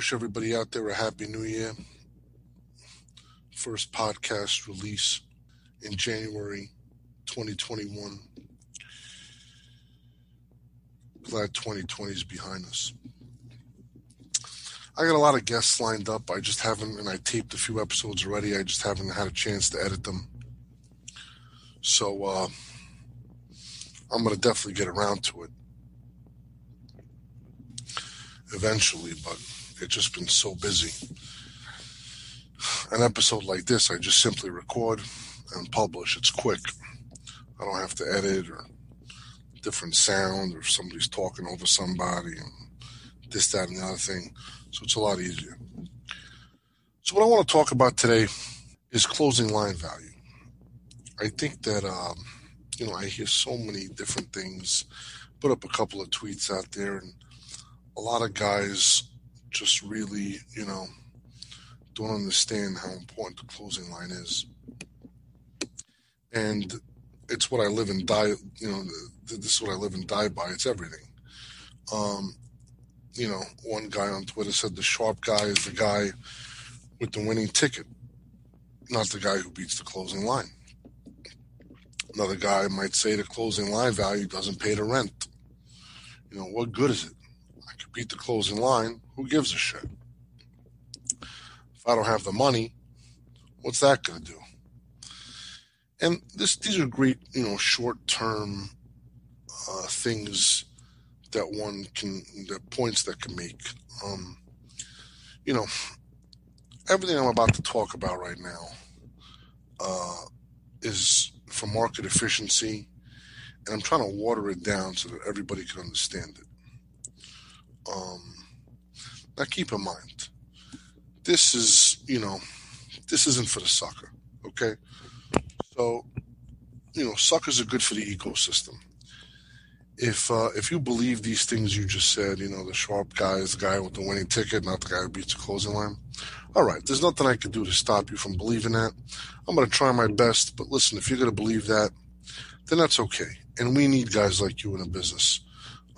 wish everybody out there a happy new year. First podcast release in January 2021. Glad 2020 is behind us. I got a lot of guests lined up. I just haven't, and I taped a few episodes already. I just haven't had a chance to edit them. So uh, I'm going to definitely get around to it eventually, but it's just been so busy. An episode like this, I just simply record and publish. It's quick. I don't have to edit or different sound or somebody's talking over somebody and this, that, and the other thing. So it's a lot easier. So what I want to talk about today is closing line value. I think that um, you know I hear so many different things. Put up a couple of tweets out there, and a lot of guys just really you know don't understand how important the closing line is, and it's what I live and die. You know, this is what I live and die by. It's everything. Um, you know, one guy on Twitter said the sharp guy is the guy with the winning ticket, not the guy who beats the closing line. Another guy might say the closing line value doesn't pay the rent. You know, what good is it? Could beat the closing line. Who gives a shit? If I don't have the money, what's that going to do? And this, these are great, you know, short term uh, things that one can, the points that can make. Um, you know, everything I'm about to talk about right now uh, is for market efficiency, and I'm trying to water it down so that everybody can understand it. Um, now, keep in mind, this is, you know, this isn't for the sucker, okay? So, you know, suckers are good for the ecosystem. If uh, if you believe these things you just said, you know, the sharp guy is the guy with the winning ticket, not the guy who beats the closing line. All right, there's nothing I can do to stop you from believing that. I'm going to try my best, but listen, if you're going to believe that, then that's okay. And we need guys like you in the business.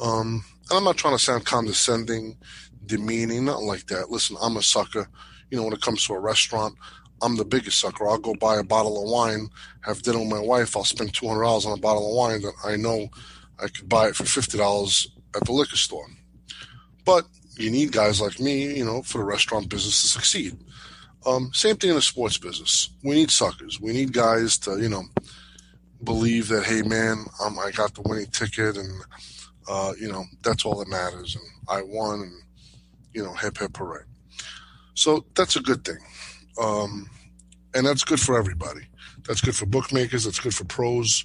Um, and I'm not trying to sound condescending, demeaning, nothing like that. Listen, I'm a sucker. You know, when it comes to a restaurant, I'm the biggest sucker. I'll go buy a bottle of wine, have dinner with my wife. I'll spend two hundred dollars on a bottle of wine that I know I could buy it for fifty dollars at the liquor store. But you need guys like me, you know, for the restaurant business to succeed. Um, same thing in the sports business. We need suckers. We need guys to, you know, believe that, hey, man, um, I got the winning ticket and, uh, you know, that's all that matters. And I won and, you know, hip, hip, hooray. So that's a good thing. Um, and that's good for everybody. That's good for bookmakers. That's good for pros.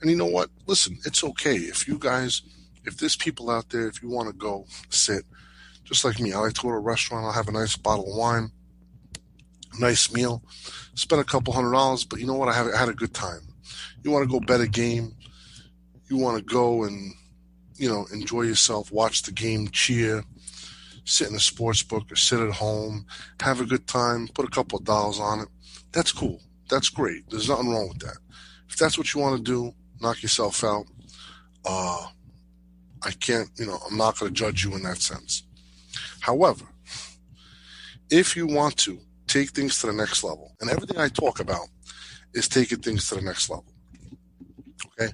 And you know what? Listen, it's okay. If you guys, if there's people out there, if you want to go sit, just like me, I like to go to a restaurant. I'll have a nice bottle of wine, nice meal, spend a couple hundred dollars, but you know what? I, have, I had a good time. You want to go bet a game. You want to go and, you know, enjoy yourself, watch the game, cheer, sit in a sports book or sit at home, have a good time, put a couple of dollars on it. That's cool. That's great. There's nothing wrong with that. If that's what you want to do, knock yourself out. Uh, I can't, you know, I'm not going to judge you in that sense. However, if you want to take things to the next level, and everything I talk about is taking things to the next level, okay?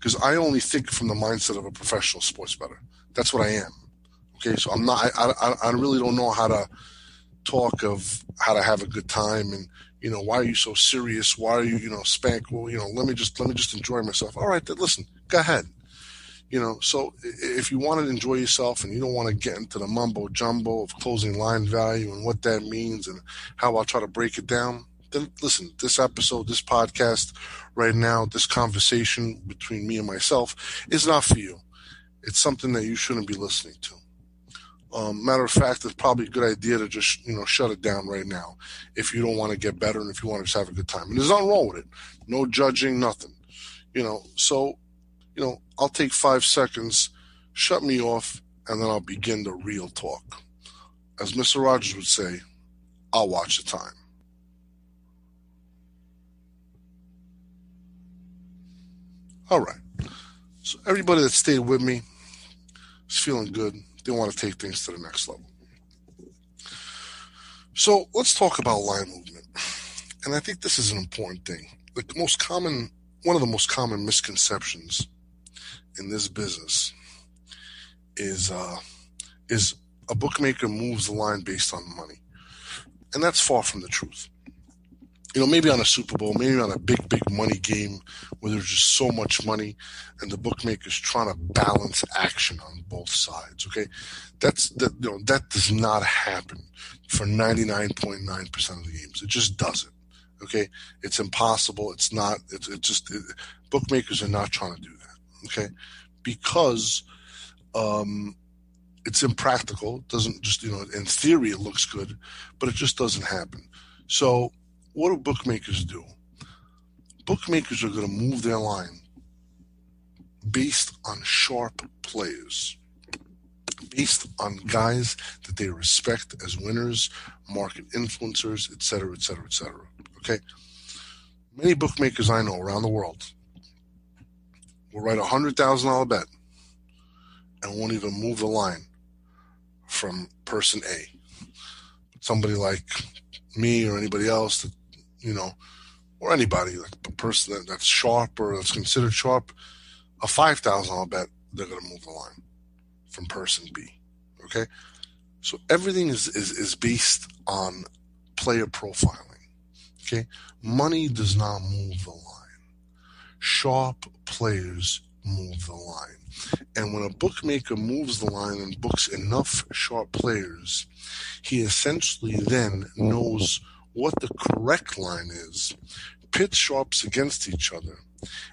Because I only think from the mindset of a professional sports bettor. That's what I am. Okay, so I'm not. I, I, I really don't know how to talk of how to have a good time and you know why are you so serious why are you you know spank well you know let me just let me just enjoy myself all right then listen go ahead you know so if you want to enjoy yourself and you don't want to get into the mumbo jumbo of closing line value and what that means and how i'll try to break it down then listen this episode this podcast right now this conversation between me and myself is not for you it's something that you shouldn't be listening to um, matter of fact, it's probably a good idea to just you know shut it down right now if you don't want to get better and if you want to just have a good time. And there's nothing wrong with it. No judging, nothing. You know, so you know, I'll take five seconds, shut me off, and then I'll begin the real talk. As Mr. Rogers would say, I'll watch the time. All right. So everybody that stayed with me is feeling good. They want to take things to the next level. So let's talk about line movement. And I think this is an important thing. The most common, one of the most common misconceptions in this business is uh, is a bookmaker moves the line based on money, and that's far from the truth. You know, maybe on a Super Bowl, maybe on a big, big money game where there's just so much money, and the bookmaker's trying to balance action on both sides. Okay, that's that. You know, that does not happen for 99.9% of the games. It just doesn't. Okay, it's impossible. It's not. It's, it's just it, bookmakers are not trying to do that. Okay, because um, it's impractical. It doesn't just you know in theory it looks good, but it just doesn't happen. So what do bookmakers do? Bookmakers are going to move their line based on sharp players, based on guys that they respect as winners, market influencers, etc., etc., etc. Okay, many bookmakers I know around the world will write a hundred thousand dollar bet and won't even move the line from person A. Somebody like me or anybody else that, you know, or anybody, like a person that, that's sharp or that's considered sharp, a $5,000 bet, they're to move the line from person B. Okay. So everything is, is, is based on player profiling. Okay. Money does not move the line. Sharp players move the line. And when a bookmaker moves the line and books enough sharp players, he essentially then knows what the correct line is, Pit sharps against each other.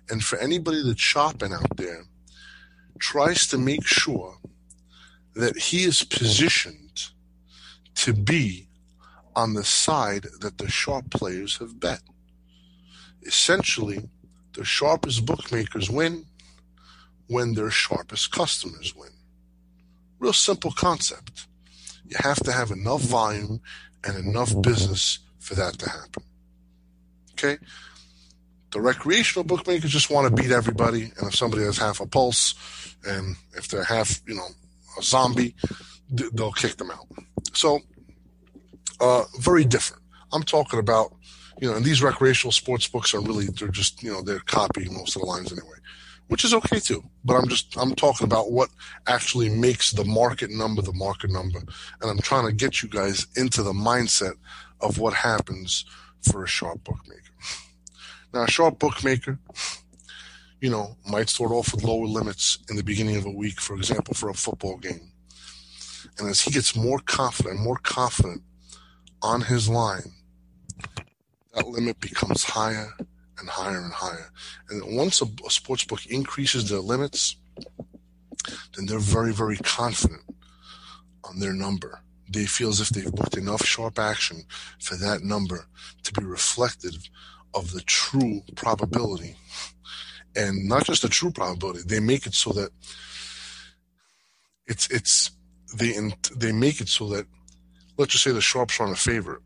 And for anybody that's shopping out there, tries to make sure that he is positioned to be on the side that the sharp players have bet. Essentially, the sharpest bookmakers win when their sharpest customers win. Real simple concept. You have to have enough volume and enough business for that to happen. Okay? The recreational bookmakers just want to beat everybody, and if somebody has half a pulse, and if they're half, you know, a zombie, they'll kick them out. So, uh, very different. I'm talking about, you know, and these recreational sports books are really, they're just, you know, they're copying most of the lines anyway which is okay too. But I'm just I'm talking about what actually makes the market number the market number, and I'm trying to get you guys into the mindset of what happens for a sharp bookmaker. Now, a sharp bookmaker, you know, might start off with lower limits in the beginning of a week, for example, for a football game, and as he gets more confident, more confident on his line, that limit becomes higher and higher and higher. And once a, a sports book increases their limits, then they're very, very confident on their number. They feel as if they've booked enough sharp action for that number to be reflective of the true probability. And not just the true probability, they make it so that it's it's they they make it so that let's just say the sharps are on a favorite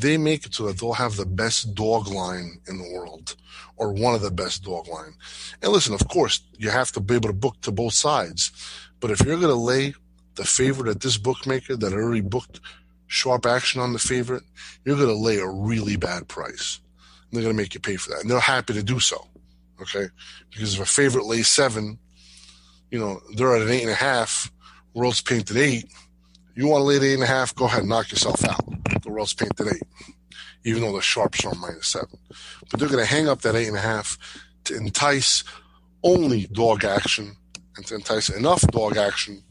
they make it so that they'll have the best dog line in the world or one of the best dog line. And listen, of course, you have to be able to book to both sides. But if you're going to lay the favorite at this bookmaker that already booked sharp action on the favorite, you're going to lay a really bad price. And they're going to make you pay for that. And they're happy to do so. Okay. Because if a favorite lays seven, you know, they're at an eight and a half, world's painted eight. You want to lay eight and a half, go ahead, and knock yourself out the world's painted eight, even though the sharps are minus seven. But they're going to hang up that eight and a half to entice only dog action and to entice enough dog action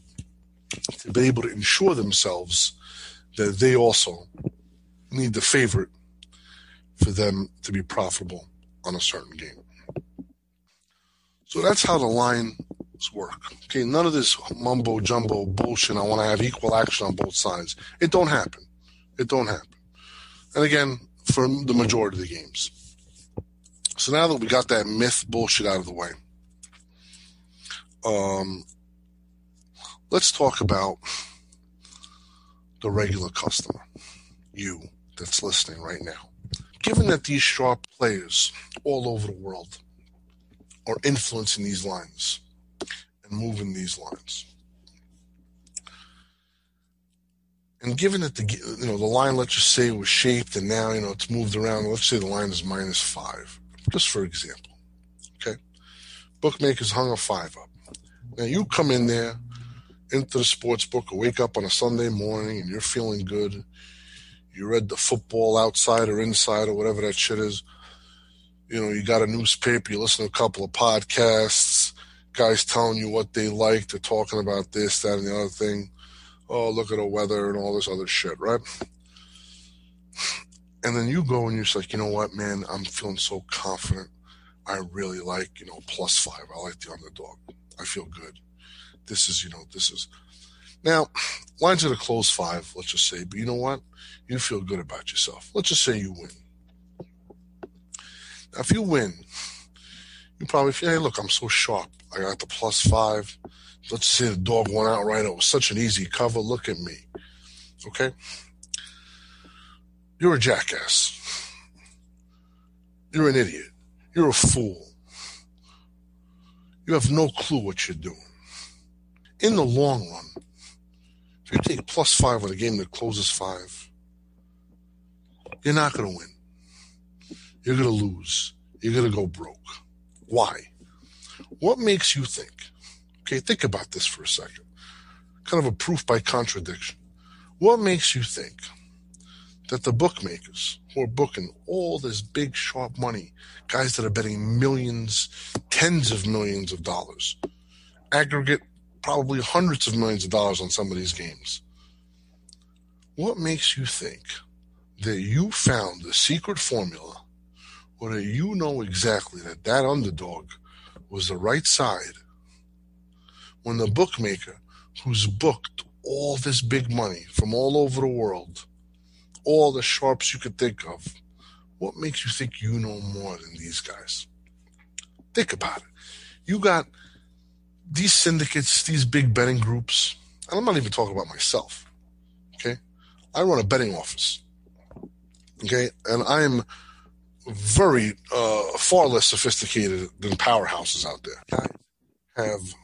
to be able to ensure themselves that they also need the favorite for them to be profitable on a certain game. So that's how the lines work. Okay, none of this mumbo jumbo bullshit. I want to have equal action on both sides. It don't happen. It don't happen. And again, for the majority of the games. So now that we got that myth bullshit out of the way, um, let's talk about the regular customer, you that's listening right now. Given that these sharp players all over the world are influencing these lines and moving these lines. And given that the you know the line, let's just say was shaped and now you know it's moved around. Let's say the line is minus five, just for example. Okay, bookmakers hung a five up. Now you come in there into the sports book or wake up on a Sunday morning and you're feeling good. You read the football outside or inside or whatever that shit is. You know, you got a newspaper, you listen to a couple of podcasts, guys telling you what they like, they're talking about this, that, and the other thing oh, look at the weather and all this other shit, right? And then you go and you're just like, you know what, man, I'm feeling so confident. I really like, you know, plus five. I like the underdog. I feel good. This is, you know, this is. Now, lines are to close five, let's just say, but you know what? You feel good about yourself. Let's just say you win. Now, if you win, you probably feel, hey, look, I'm so sharp. I got the plus five let's say the dog went out right. It was such an easy cover. Look at me. Okay? You're a jackass. You're an idiot. You're a fool. You have no clue what you're doing. In the long run, if you take plus five on a game that closes five, you're not going to win. You're going to lose. You're going to go broke. Why? What makes you think Okay, think about this for a second. Kind of a proof by contradiction. What makes you think that the bookmakers who are booking all this big, sharp money, guys that are betting millions, tens of millions of dollars, aggregate probably hundreds of millions of dollars on some of these games, what makes you think that you found the secret formula or that you know exactly that that underdog was the right side when the bookmaker who's booked all this big money from all over the world, all the sharps you could think of, what makes you think you know more than these guys? Think about it. You got these syndicates, these big betting groups, and I'm not even talking about myself. Okay. I run a betting office. Okay. And I am very, uh, far less sophisticated than powerhouses out there. I have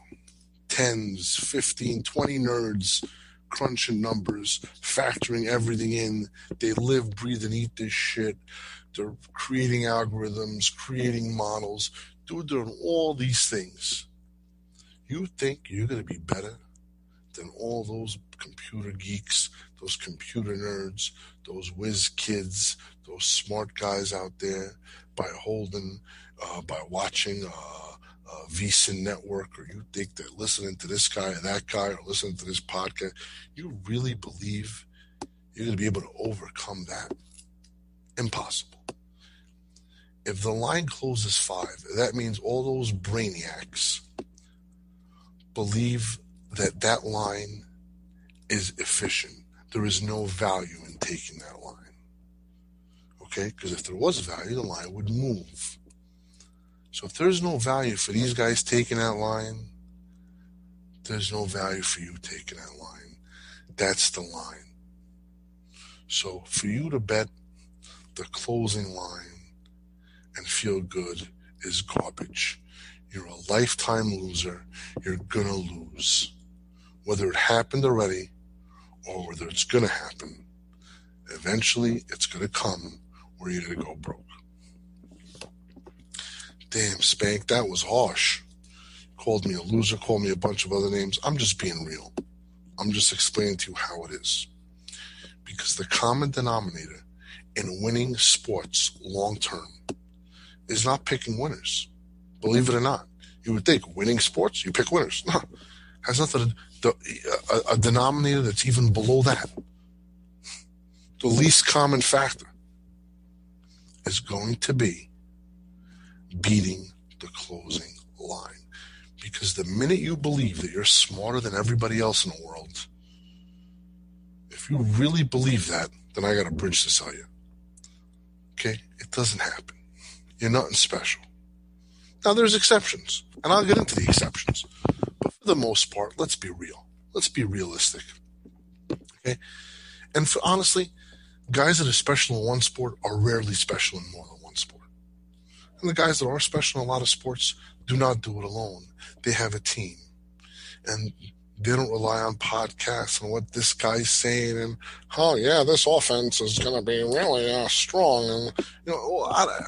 tens, 15, 20 nerds crunching numbers, factoring everything in. They live, breathe, and eat this shit. They're creating algorithms, creating models, doing all these things. You think you're going to be better than all those computer geeks, those computer nerds, those whiz kids, those smart guys out there by holding, uh, by watching, uh, uh, VSiN network, or you think that listening to this guy or that guy, or listening to this podcast, you really believe you're going to be able to overcome that? Impossible. If the line closes five, that means all those brainiacs believe that that line is efficient. There is no value in taking that line. Okay? Because if there was value, the line would move. So if there's no value for these guys taking that line, there's no value for you taking that line. That's the line. So for you to bet the closing line and feel good is garbage. You're a lifetime loser. You're going to lose. Whether it happened already or whether it's going to happen, eventually it's going to come where you're going to go broke. Damn, Spank, that was harsh. Called me a loser, called me a bunch of other names. I'm just being real. I'm just explaining to you how it is. Because the common denominator in winning sports long term is not picking winners. Believe it or not. You would think winning sports, you pick winners. No, has nothing to a, a denominator that's even below that. The least common factor is going to be beating the closing line. Because the minute you believe that you're smarter than everybody else in the world, if you really believe that, then I got a bridge to sell you. Okay? It doesn't happen. You're nothing special. Now, there's exceptions, and I'll get into the exceptions. But for the most part, let's be real. Let's be realistic. Okay? And for honestly, guys that are special in one sport are rarely special in more than one sport. and the guys that are special in a lot of sports, do not do it alone. They have a team. And they don't rely on podcasts and what this guy's saying and oh yeah this offense is going to be really uh, strong and you know I, I,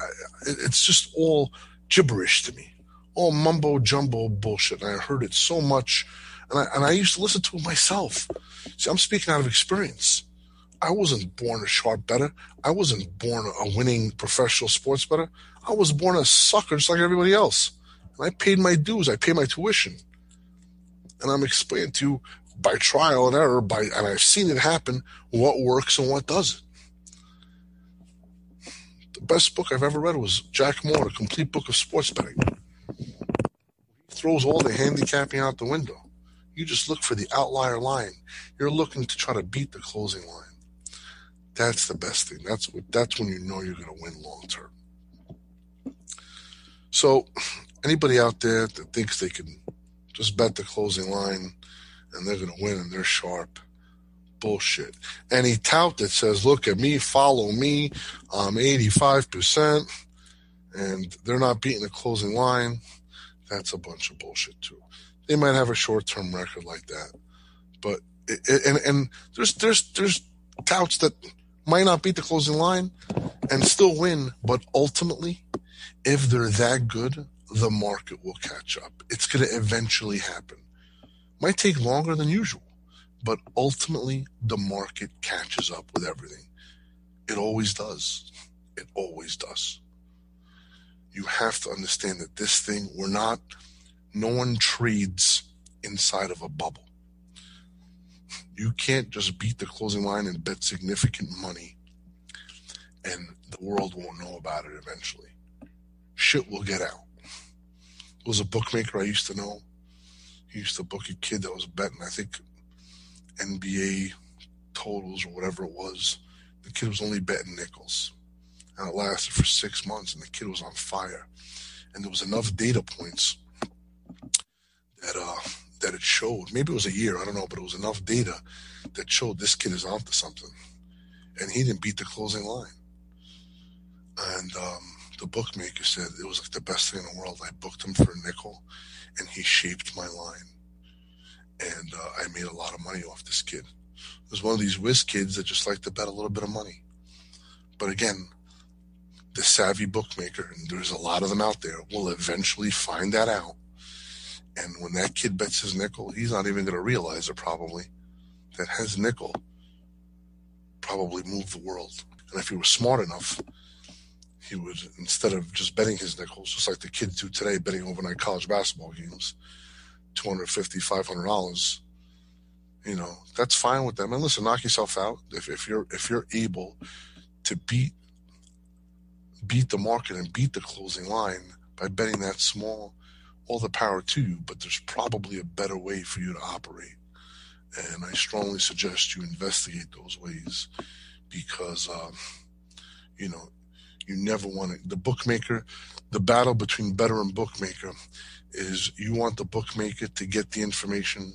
it's just all gibberish to me. All mumbo jumbo bullshit. And i heard it so much and I, and I used to listen to it myself. See i'm speaking out of experience. I wasn't born a sharp better. I wasn't born a winning professional sports better. I was born a sucker just like everybody else. And i paid my dues. I paid my tuition. And I'm explaining to you by trial and error, by and I've seen it happen, what works and what doesn't. The best book I've ever read was Jack Moore, A Complete Book of Sports Betting. He throws all the handicapping out the window. You just look for the outlier line. You're looking to try to beat the closing line. That's the best thing. That's what that's when you know you're going to win long term. So, anybody out there that thinks they can just bet the closing line and they're going to win and they're sharp. Bullshit. Any tout that says, look at me, follow me, I'm 85%, and they're not beating the closing line, that's a bunch of bullshit too. They might have a short term record like that. But, and, and there's, there's, there's touts that might not beat the closing line and still win, but ultimately, if they're that good, the market will catch up. It's going to eventually happen. Might take longer than usual, but ultimately the market catches up with everything. It always does. It always does. You have to understand that this thing, we're not, no one trades inside of a bubble. You can't just beat the closing line and bet significant money and the world won't know about it eventually. Shit will get out was a bookmaker I used to know. He used to book a kid that was betting, I think, NBA totals or whatever it was. The kid was only betting nickels. And it lasted for six months, and the kid was on fire. And there was enough data points that uh, that it showed. Maybe it was a year, I don't know, but it was enough data that showed this kid is onto something. And he didn't beat the closing line. And um, the bookmaker said it was like the best thing in the world. I booked him for a nickel, and he shaped my line, and uh, I made a lot of money off this kid. It was one of these whiz kids that just like to bet a little bit of money. But again, the savvy bookmaker, and there's a lot of them out there, will eventually find that out. And when that kid bets his nickel, he's not even going to realize it probably that his nickel probably moved the world. And if he was smart enough he would instead of just betting his nickels, just like the kids do today, betting overnight college basketball games, 250 $500. You know, that's fine with them. And listen, knock yourself out if, if you're if you're able to beat beat the market and beat the closing line by betting that small, all the power to you. But there's probably a better way for you to operate. And I strongly suggest you investigate those ways because, um, you know, you never want it. The bookmaker, the battle between better and bookmaker is you want the bookmaker to get the information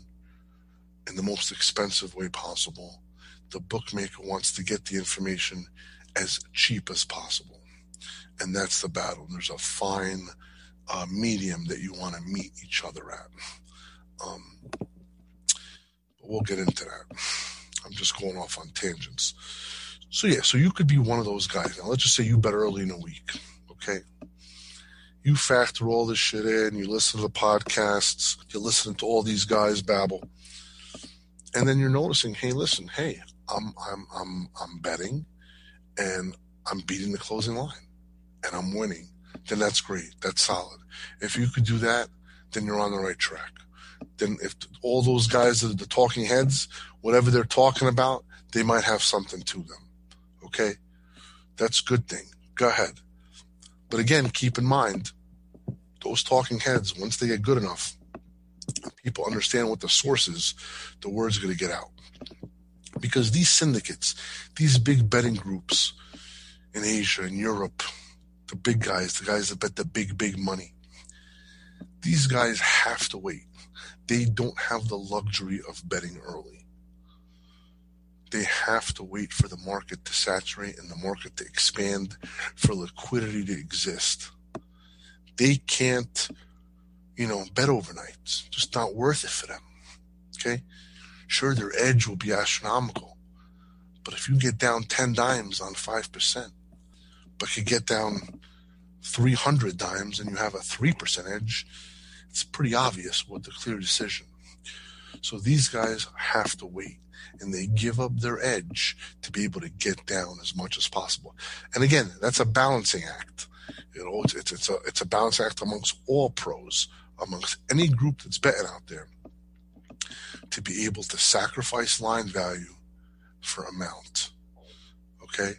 in the most expensive way possible. The bookmaker wants to get the information as cheap as possible. And that's the battle. There's a fine uh, medium that you want to meet each other at. Um, but we'll get into that. I'm just going off on tangents. So yeah, so you could be one of those guys. Now let's just say you bet early in a week. Okay. You factor all this shit in, you listen to the podcasts, you listen to all these guys babble. And then you're noticing, hey, listen, hey, I'm I'm I'm I'm betting and I'm beating the closing line and I'm winning, then that's great. That's solid. If you could do that, then you're on the right track. Then if all those guys are the talking heads, whatever they're talking about, they might have something to them. Okay, that's good thing. Go ahead. But again, keep in mind, those talking heads, once they get good enough, people understand what the source is, the word's going to get out. Because these syndicates, these big betting groups in Asia and Europe, the big guys, the guys that bet the big, big money, these guys have to wait. They don't have the luxury of betting early they have to wait for the market to saturate and the market to expand for liquidity to exist. They can't you know, bet overnights. Just not worth it for them. Okay? Sure, their edge will be astronomical. But if you get down 10 dimes on 5%, but could get down 300 dimes and you have a 3% edge, it's pretty obvious what the clear decision. So these guys have to wait and they give up their edge to be able to get down as much as possible. And again, that's a balancing act. You know, it's, it's, it's a it's a balancing act amongst all pros, amongst any group that's betting out there, to be able to sacrifice line value for amount. Okay,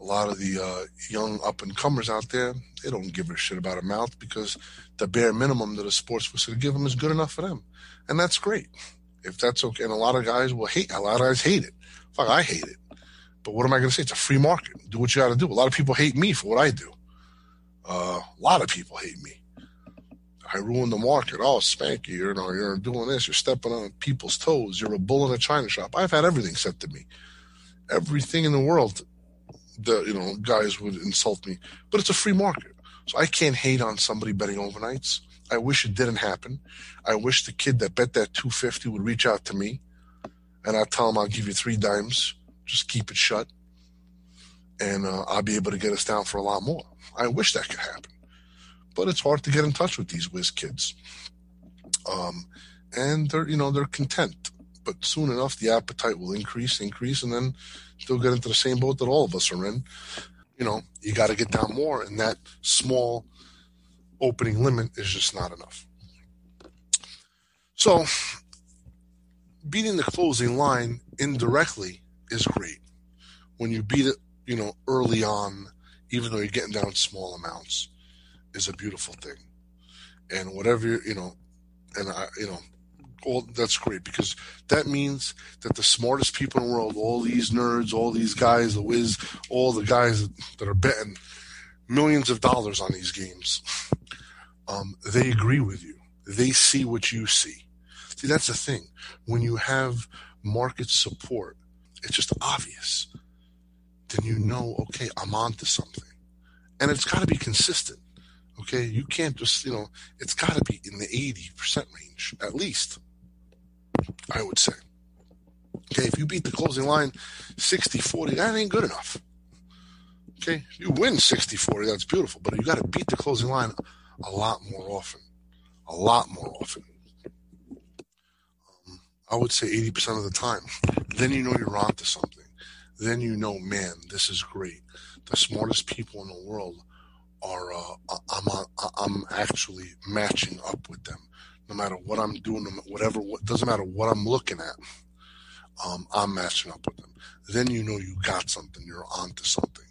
a lot of the uh, young up and comers out there, they don't give a shit about amount because the bare minimum that a sports was going to give them is good enough for them, and that's great if that's okay. And a lot of guys will hate. A lot of guys hate it. Fuck, I hate it. But what am I going to say? It's a free market. Do what you got to do. A lot of people hate me for what I do. Uh, a lot of people hate me. I ruin the market. Oh, Spanky, you know, you're doing this. You're stepping on people's toes. You're a bull in a china shop. I've had everything said to me. Everything in the world, the you know, guys would insult me. But it's a free market, so I can't hate on somebody betting overnights. I wish it didn't happen. I wish the kid that bet that 250 would reach out to me, and I'll tell him I'll give you three dimes. Just keep it shut, and uh, I'll be able to get us down for a lot more. I wish that could happen, but it's hard to get in touch with these whiz kids. Um, and they're you know they're content, but soon enough the appetite will increase, increase, and then they'll get into the same boat that all of us are in. You know, you got to get down more, and that small opening limit is just not enough. So, beating the closing line indirectly is great. When you beat it, you know, early on, even though you're getting down small amounts, is a beautiful thing. And whatever you know, and I, you know, all that's great because that means that the smartest people in the world, all these nerds, all these guys, the whiz, all the guys that are betting millions of dollars on these games, um, they agree with you. They see what you see. See, that's the thing. When you have market support, it's just obvious. Then you know, okay, I'm on to something. And it's got to be consistent. Okay. You can't just, you know, it's got to be in the 80% range, at least, I would say. Okay. If you beat the closing line 60 40, that ain't good enough. Okay. You win 60 40, that's beautiful. But you got to beat the closing line a lot more often. A lot more often. Um, I would say 80% of the time. Then you know you're onto something. Then you know, man, this is great. The smartest people in the world are, uh, I'm, I'm actually matching up with them. No matter what I'm doing, whatever, what, doesn't matter what I'm looking at. Um, I'm matching up with them. Then you know you got something. You're onto something.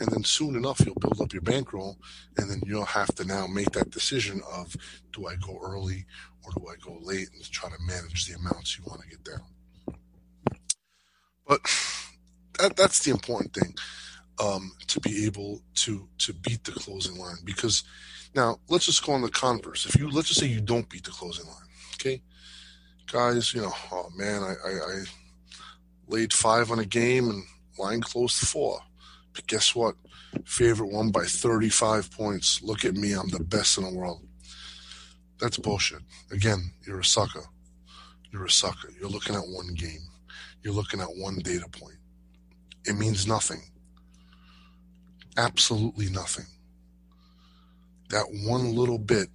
And then soon enough, you'll build up your bankroll, and then you'll have to now make that decision of do I go early or do I go late and try to manage the amounts you want to get down. But that, that's the important thing um, to be able to to beat the closing line because now let's just go on the converse. If you let's just say you don't beat the closing line, okay, guys, you know, oh man, I, I, I laid five on a game and line closed four. But guess what? Favorite won by 35 points. Look at me. I'm the best in the world. That's bullshit. Again, you're a sucker. You're a sucker. You're looking at one game. You're looking at one data point. It means nothing. Absolutely nothing. That one little bit,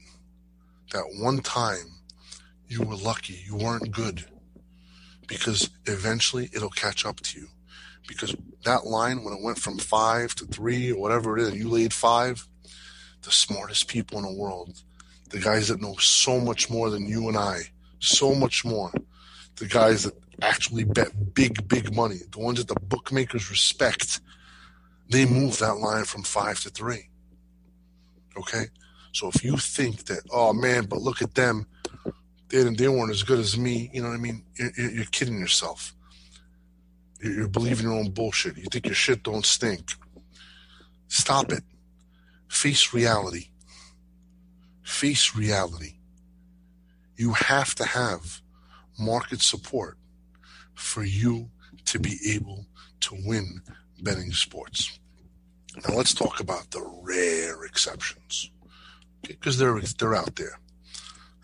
that one time, you were lucky. You weren't good. Because eventually it'll catch up to you because that line, when it went from five to three or whatever it is, you laid five, the smartest people in the world, the guys that know so much more than you and I, so much more, the guys that actually bet big, big money, the ones that the bookmakers respect, they move that line from five to three. Okay? So if you think that, oh man, but look at them, they, they weren't as good as me, you know what I mean? You're, you're kidding yourself. You're believing your own bullshit. You think your shit don't stink. Stop it. Face reality. Face reality. You have to have market support for you to be able to win betting sports. Now let's talk about the rare exceptions. because they're they're out there.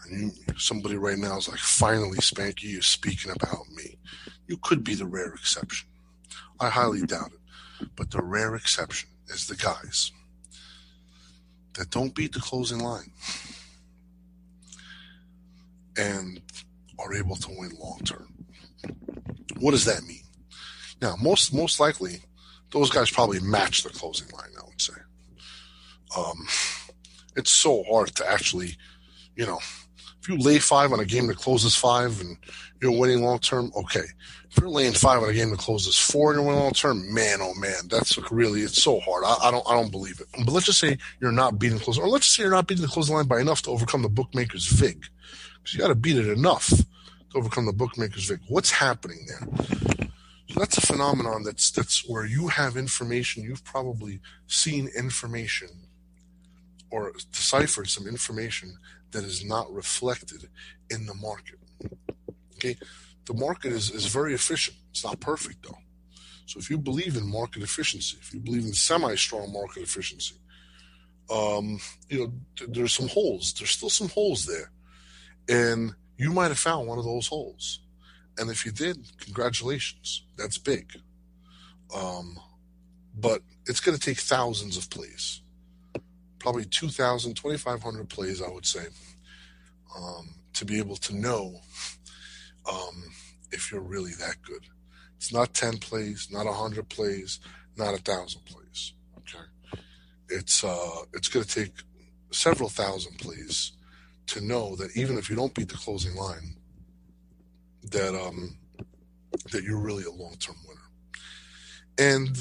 And you, somebody right now is like, finally, Spanky, you're speaking about me. You could be the rare exception. I highly doubt it. But the rare exception is the guys that don't beat the closing line and are able to win long term. What does that mean? Now, most most likely, those guys probably match the closing line. I would say. Um, it's so hard to actually, you know, if you lay five on a game that closes five and you're winning long term, okay. If you're laying five on a game that closes four and you're winning long term, man, oh man, that's really it's so hard. I, I, don't I don't believe it. But let's just say you're not beating the closing, or let's just say you're not beating the closing line by enough to overcome the bookmaker's vig, because you got to beat it enough to overcome the bookmaker's vig. What's happening there? So that's a phenomenon that's that's where you have information. You've probably seen information or deciphered some information that is not reflected in the market. Okay, the market is, is very efficient. It's not perfect though. So if you believe in market efficiency, if you believe in semi-strong market efficiency, um, you know th- there's some holes. There's still some holes there, and you might have found one of those holes. And if you did, congratulations. That's big. Um, but it's going to take thousands of plays probably 2,000, 2,500 plays, I would say, um, to be able to know um, if you're really that good. It's not 10 plays, not 100 plays, not a 1,000 plays. Okay. It's, uh, it's going to take several thousand plays to know that even if you don't beat the closing line, that, um, that you're really a long term winner. And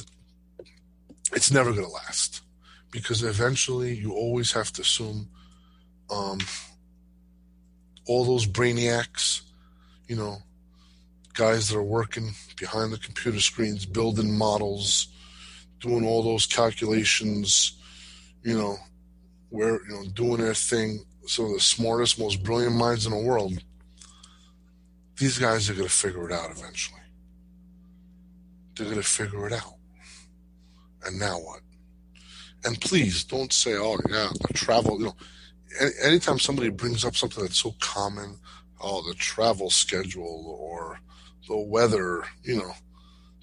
it's never going to last because eventually you always have to assume um, all those brainiacs, you know, guys that are working behind the computer screens, building models, doing all those calculations, you know, where you know doing their thing. Some of the smartest, most brilliant minds in the world. These guys are going to figure it out eventually. They're going to figure it out. And now what? And please don't say, "Oh yeah, the travel." You know, anytime somebody brings up something that's so common, oh, the travel schedule or the weather, you know,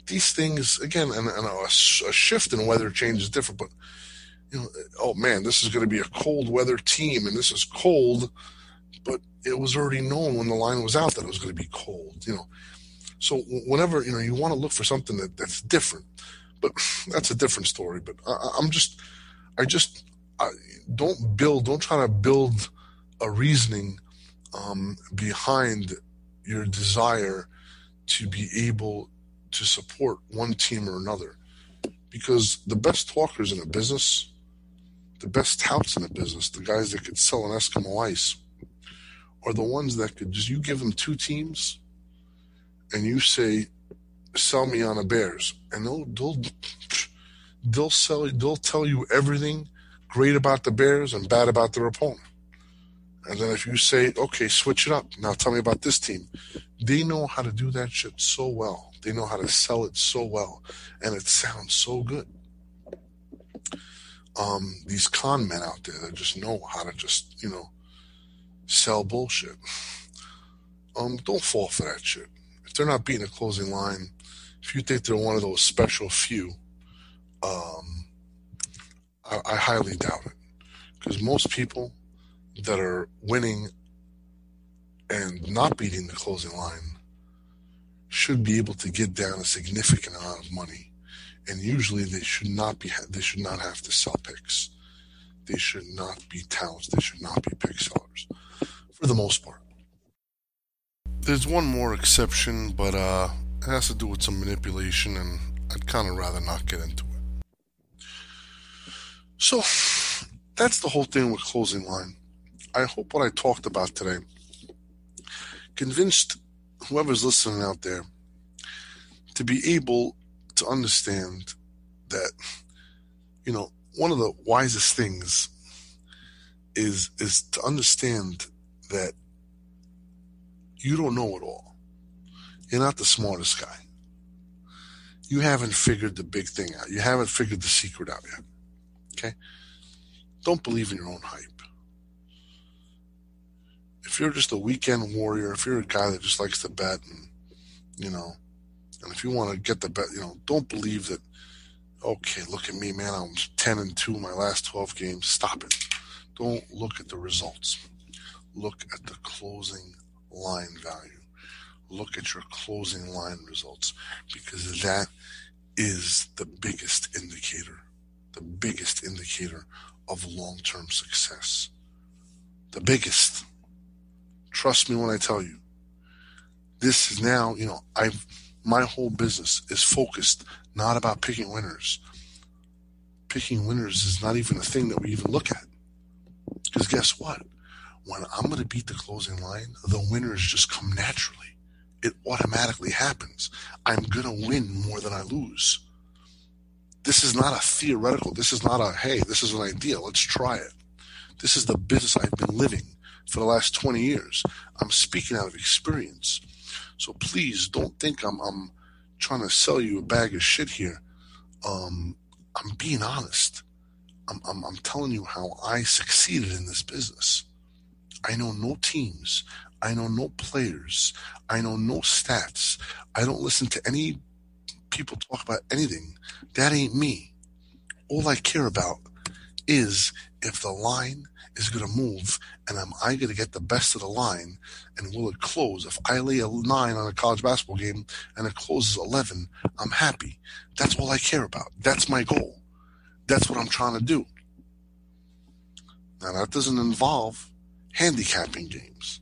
these things again, and, and a, a shift in weather change is different. But you know, oh man, this is going to be a cold weather team, and this is cold, but it was already known when the line was out that it was going to be cold. You know, so whenever you know you want to look for something that, that's different, but that's a different story. But I, am just, I just I, don't build, don't try to build a reasoning um, behind your desire to be able to support one team or another. Because the best talkers in a business, the best touts in a business, the guys that could sell an Eskimo ice, are the ones that could just you give them two teams and you say sell me on the Bears, and they'll they'll they'll sell they'll tell you everything great about the Bears and bad about their opponent. And then if you say, okay, switch it up. Now tell me about this team. They know how to do that shit so well. They know how to sell it so well. And it sounds so good. Um, these con men out there that just know how to just, you know, sell bullshit. Um, don't fall for that shit. If they're not beating a closing line, if you think they're one of those special few, um, I, I highly doubt it. Because most people that are winning and not beating the closing line should be able to get down a significant amount of money. And usually they should not be they should not have to sell picks. They should not be touts. They should not be pick sellers, for the most part. There's one more exception, but uh, it has to do with some manipulation, and I'd kind of rather not get into it. So that's the whole thing with closing line. I hope what I talked about today convinced whoever's listening out there to be able to understand that, you know, one of the wisest things is is to understand that you don't know it all. You're not the smartest guy. You haven't figured the big thing out. You haven't figured the secret out yet. Okay? Don't believe in your own hype. if you're just a weekend warrior, if you're a guy that just likes to bet and, you know, and if you want to get the bet, you know, don't believe that, okay, look at me, man, I'm 10 and 2 my last 12 games. Stop it. Don't look at the results. Look at the closing line value. Look at your closing line results because that is the biggest indicator, the biggest indicator of long term success. The biggest. Trust me when I tell you. This is now, you know, I've my whole business is focused not about picking winners. Picking winners is not even a thing that we even look at. Because guess what? When I'm going to beat the closing line, the winners just come naturally. It automatically happens. I'm going to win more than I lose. This is not a theoretical. This is not a, hey, this is an idea. Let's try it. This is the business I've been living for the last 20 years. I'm speaking out of experience. So please don't think I'm, I'm trying to sell you a bag of shit here. Um, I'm being honest. I'm, I'm, I'm telling you how I succeeded in this business. I know no teams. I know no players. I know no stats. I don't listen to any people talk about anything. That ain't me. All I care about is if the line is going to move and am I going to get the best of the line and will it close? If I lay a nine on a college basketball game and it closes 11, I'm happy. That's all I care about. That's my goal. That's what I'm trying to do. Now, that doesn't involve handicapping games.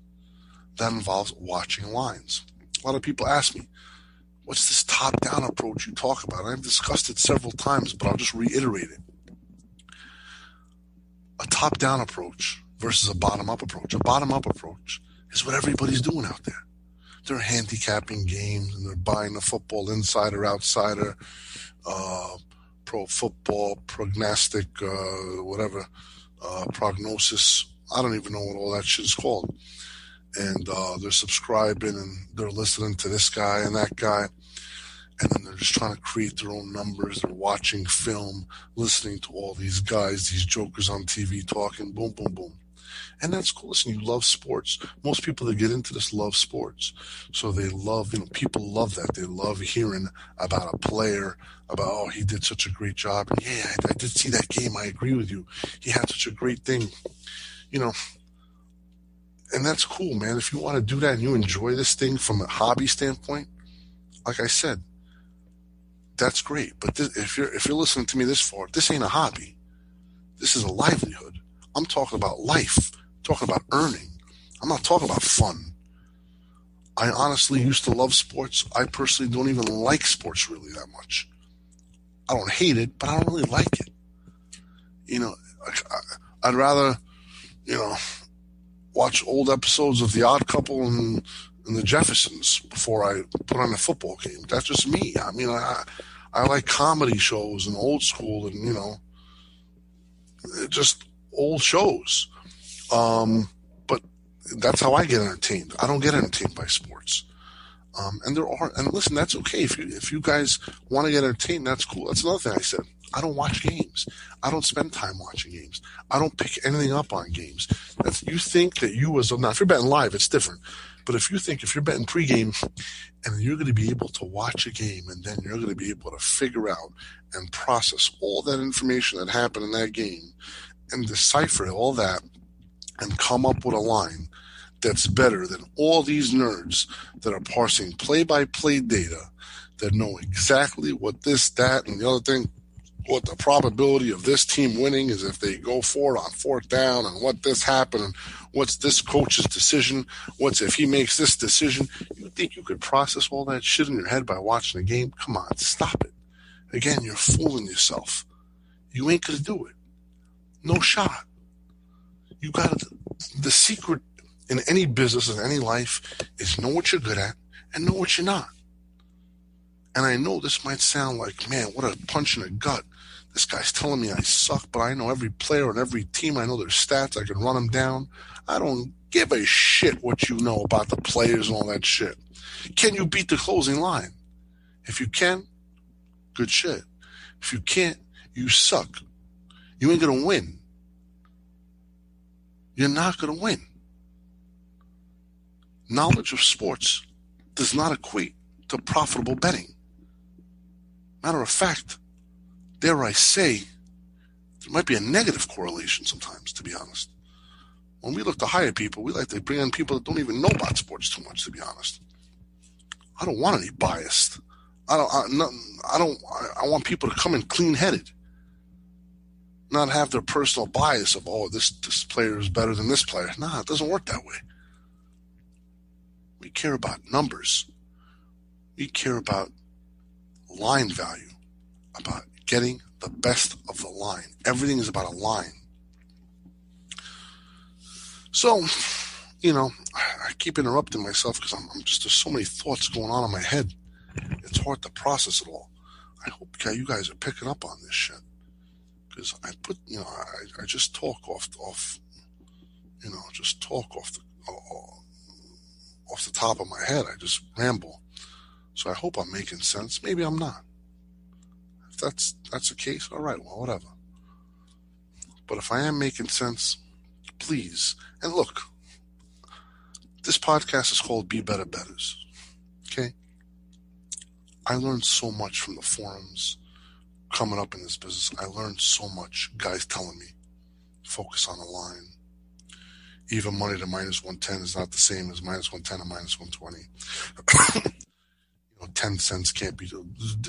That involves watching lines. A lot of people ask me, what's this top down approach you talk about? I've discussed it several times, but I'll just reiterate it. A top down approach versus a bottom up approach. A bottom up approach is what everybody's doing out there. They're handicapping games and they're buying the football insider, outsider, uh, pro football, prognostic, uh, whatever, uh, prognosis. I don't even know what all that shit is called. And uh, they're subscribing and they're listening to this guy and that guy. And then they're just trying to create their own numbers. They're watching film, listening to all these guys, these jokers on TV talking, boom, boom, boom. And that's cool. Listen, you love sports. Most people that get into this love sports. So they love, you know, people love that. They love hearing about a player, about, oh, he did such a great job. Yeah, I, I did see that game. I agree with you. He had such a great thing. You know, and that's cool, man. If you want to do that and you enjoy this thing from a hobby standpoint, like I said, that's great. But if you're if you're listening to me this far, this ain't a hobby. This is a livelihood. I'm talking about life. I'm talking about earning. I'm not talking about fun. I honestly used to love sports. I personally don't even like sports really that much. I don't hate it, but I don't really like it. You know, I'd rather, you know, watch old episodes of The Odd Couple and, and The Jeffersons before I put on a football game. That's just me. I mean, I I like comedy shows and old school and you know, just old shows. Um, but that's how I get entertained. I don't get entertained by sports. Um, and there are, and listen, that's okay. If you, if you guys want to get entertained, that's cool. That's another thing I said. I don't watch games. I don't spend time watching games. I don't pick anything up on games. That's, you think that you as a, now if you're betting live, it's different. But if you think if you're betting pregame and you're going to be able to watch a game and then you're going to be able to figure out and process all that information that happened in that game and decipher all that and come up with a line that's better than all these nerds that are parsing play by play data that know exactly what this, that, and the other thing, what the probability of this team winning is if they go for it on fourth down and what this happened what's this coach's decision, what's if he makes this decision. You think you could process all that shit in your head by watching a game? Come on, stop it. Again, you're fooling yourself. You ain't gonna do it. No shot. You got the secret in any business, in any life, is know what you're good at and know what you're not. And I know this might sound like, man, what a punch in the gut. This guy's telling me I suck, but I know every player and every team. I know their stats. I can run them down. I don't give a shit what you know about the players and all that shit. Can you beat the closing line? If you can, good shit. If you can't, you suck. You ain't gonna win. You're not gonna win. knowledge of sports does not equate to profitable betting. Matter of fact, dare I say, there might be a negative correlation sometimes, to be honest. When we look to hire people, we like to bring in people that don't even know about sports too much, to be honest. I don't want any biased. I don't. I, I don't. I, I want people to come in clean-headed, not have their personal bias of oh this this player is better than this player. Nah, it doesn't work that way. We care about numbers. We care about line value, about getting the best of the line. Everything is about a line. So, you know, I keep interrupting myself because I'm, I'm, just there's so many thoughts going on in my head. It's hard to process it all. I hope you guys are picking up on this shit because I put, you know, I, I just talk off off, you know, just talk off the off the top of my head. I just ramble. So I hope I'm making sense. Maybe I'm not. That's that's the case, all right, well, whatever. But if I am making sense, please. And look, this podcast is called Be Better Betters. Okay? I learned so much from the forums coming up in this business. I learned so much. Guys telling me, focus on the line. Even money to minus 110 is not the same as minus 110 and minus 120. know, 10 cents can't be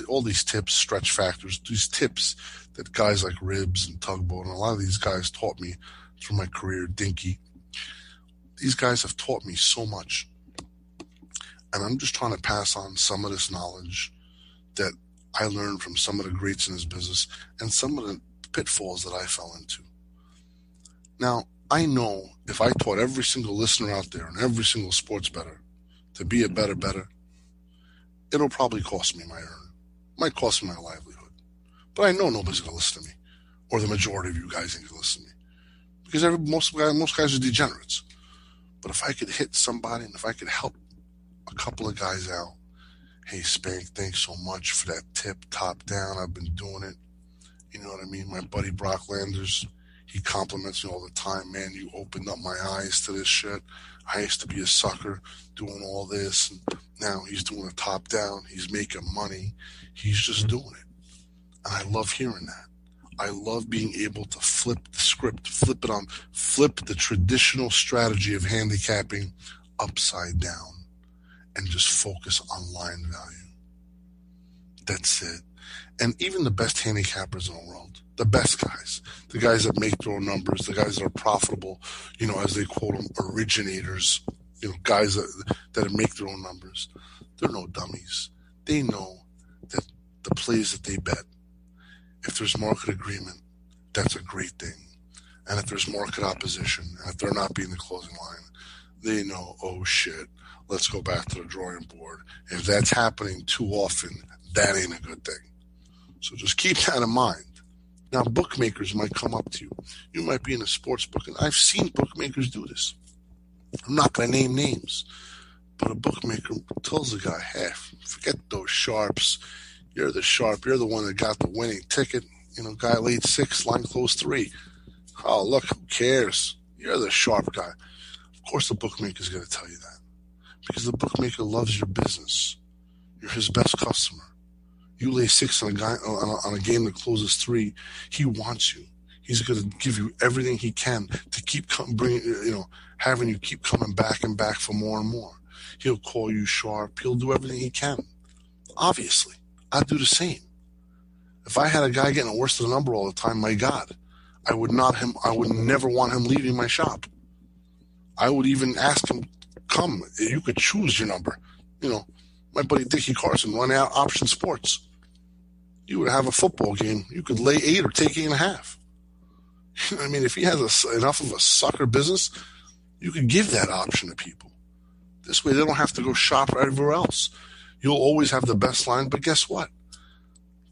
all these tips, stretch factors, these tips that guys like Ribs and Tugboat and a lot of these guys taught me through my career, Dinky. These guys have taught me so much. And I'm just trying to pass on some of this knowledge that I learned from some of the greats in this business and some of the pitfalls that I fell into. Now, I know if I taught every single listener out there and every single sports bettor to be a better bettor, it'll probably cost me my earn. Might cost me my livelihood. But I know nobody's going to listen to me, or the majority of you guys ain't going to listen to me because every, most guys, most guys are degenerates. But if I could hit somebody and if I could help a couple of guys out, hey Spank, thanks so much for that tip, top down. I've been doing it. You know what I mean? My buddy Brock Landers, he compliments me all the time. Man, you opened up my eyes to this shit. I used to be a sucker doing all this, and now he's doing a top down. He's making money. He's just mm-hmm. doing it, and I love hearing that. I love being able to flip the script, flip it on, flip the traditional strategy of handicapping upside down and just focus on line value. That's it. And even the best handicappers in the world, the best guys, the guys that make their own numbers, the guys that are profitable, you know, as they quote them, originators, you know, guys that, that make their own numbers, they're no dummies. They know that the plays that they bet if there's market agreement, that's a great thing. And if there's market opposition, and if they're not being the closing line, they know, oh shit, let's go back to the drawing board. If that's happening too often, that ain't a good thing. So just keep that in mind. Now, bookmakers might come up to you. You might be in a sports book, and I've seen bookmakers do this. I'm not going to name names, but a bookmaker tells the guy, hey, forget those sharps. You're the sharp. You're the one that got the winning ticket. You know, guy laid six, line closed three. Oh, look, who cares? You're the sharp guy. Of course, the bookmaker's going to tell you that because the bookmaker loves your business. You're his best customer. You lay six on a guy on a, on a game that closes three. He wants you. He's going to give you everything he can to keep bringing, you know, having you keep coming back and back for more and more. He'll call you sharp. He'll do everything he can. Obviously. I'd do the same. If I had a guy getting worse than a number all the time, my God, I would not him. I would never want him leaving my shop. I would even ask him, "Come, you could choose your number." You know, my buddy Dickie Carson run out option sports. You would have a football game. You could lay eight or take eight and a half. I mean, if he has a, enough of a sucker business, you could give that option to people. This way, they don't have to go shop everywhere else. You'll always have the best line, but guess what?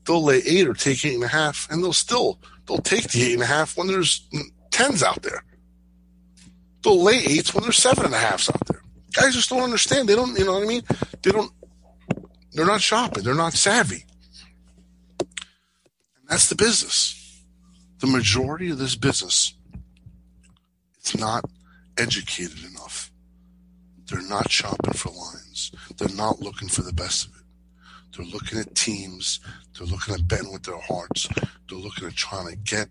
They'll lay eight or take eight and a half, and they'll still they'll take the eight and a half when there's tens out there. They'll lay eights when there's seven and a halfs out there. Guys just don't understand. They don't, you know what I mean? They don't. They're not shopping. They're not savvy. That's the business. The majority of this business, it's not educated enough They're not shopping for lines. They're not looking for the best of it. They're looking at teams. They're looking at betting with their hearts. They're looking at trying to get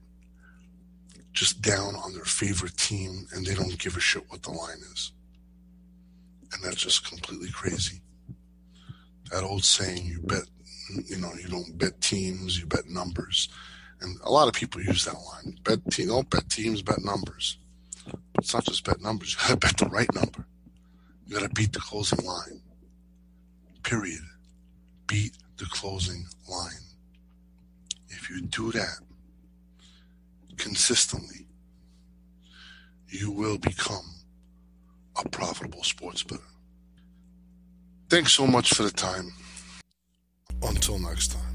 just down on their favorite team, and they don't give a shit what the line is. And that's just completely crazy. That old saying, you bet, you know, you don't bet teams, you bet numbers. And a lot of people use that line. Bet te- don't bet teams, bet numbers. But it's not just bet numbers. You gotta bet the right number. You gotta beat the closing line. Period. Beat the closing line. If you do that consistently, you will become a profitable sports bettor. Thanks so much for the time. Until next time.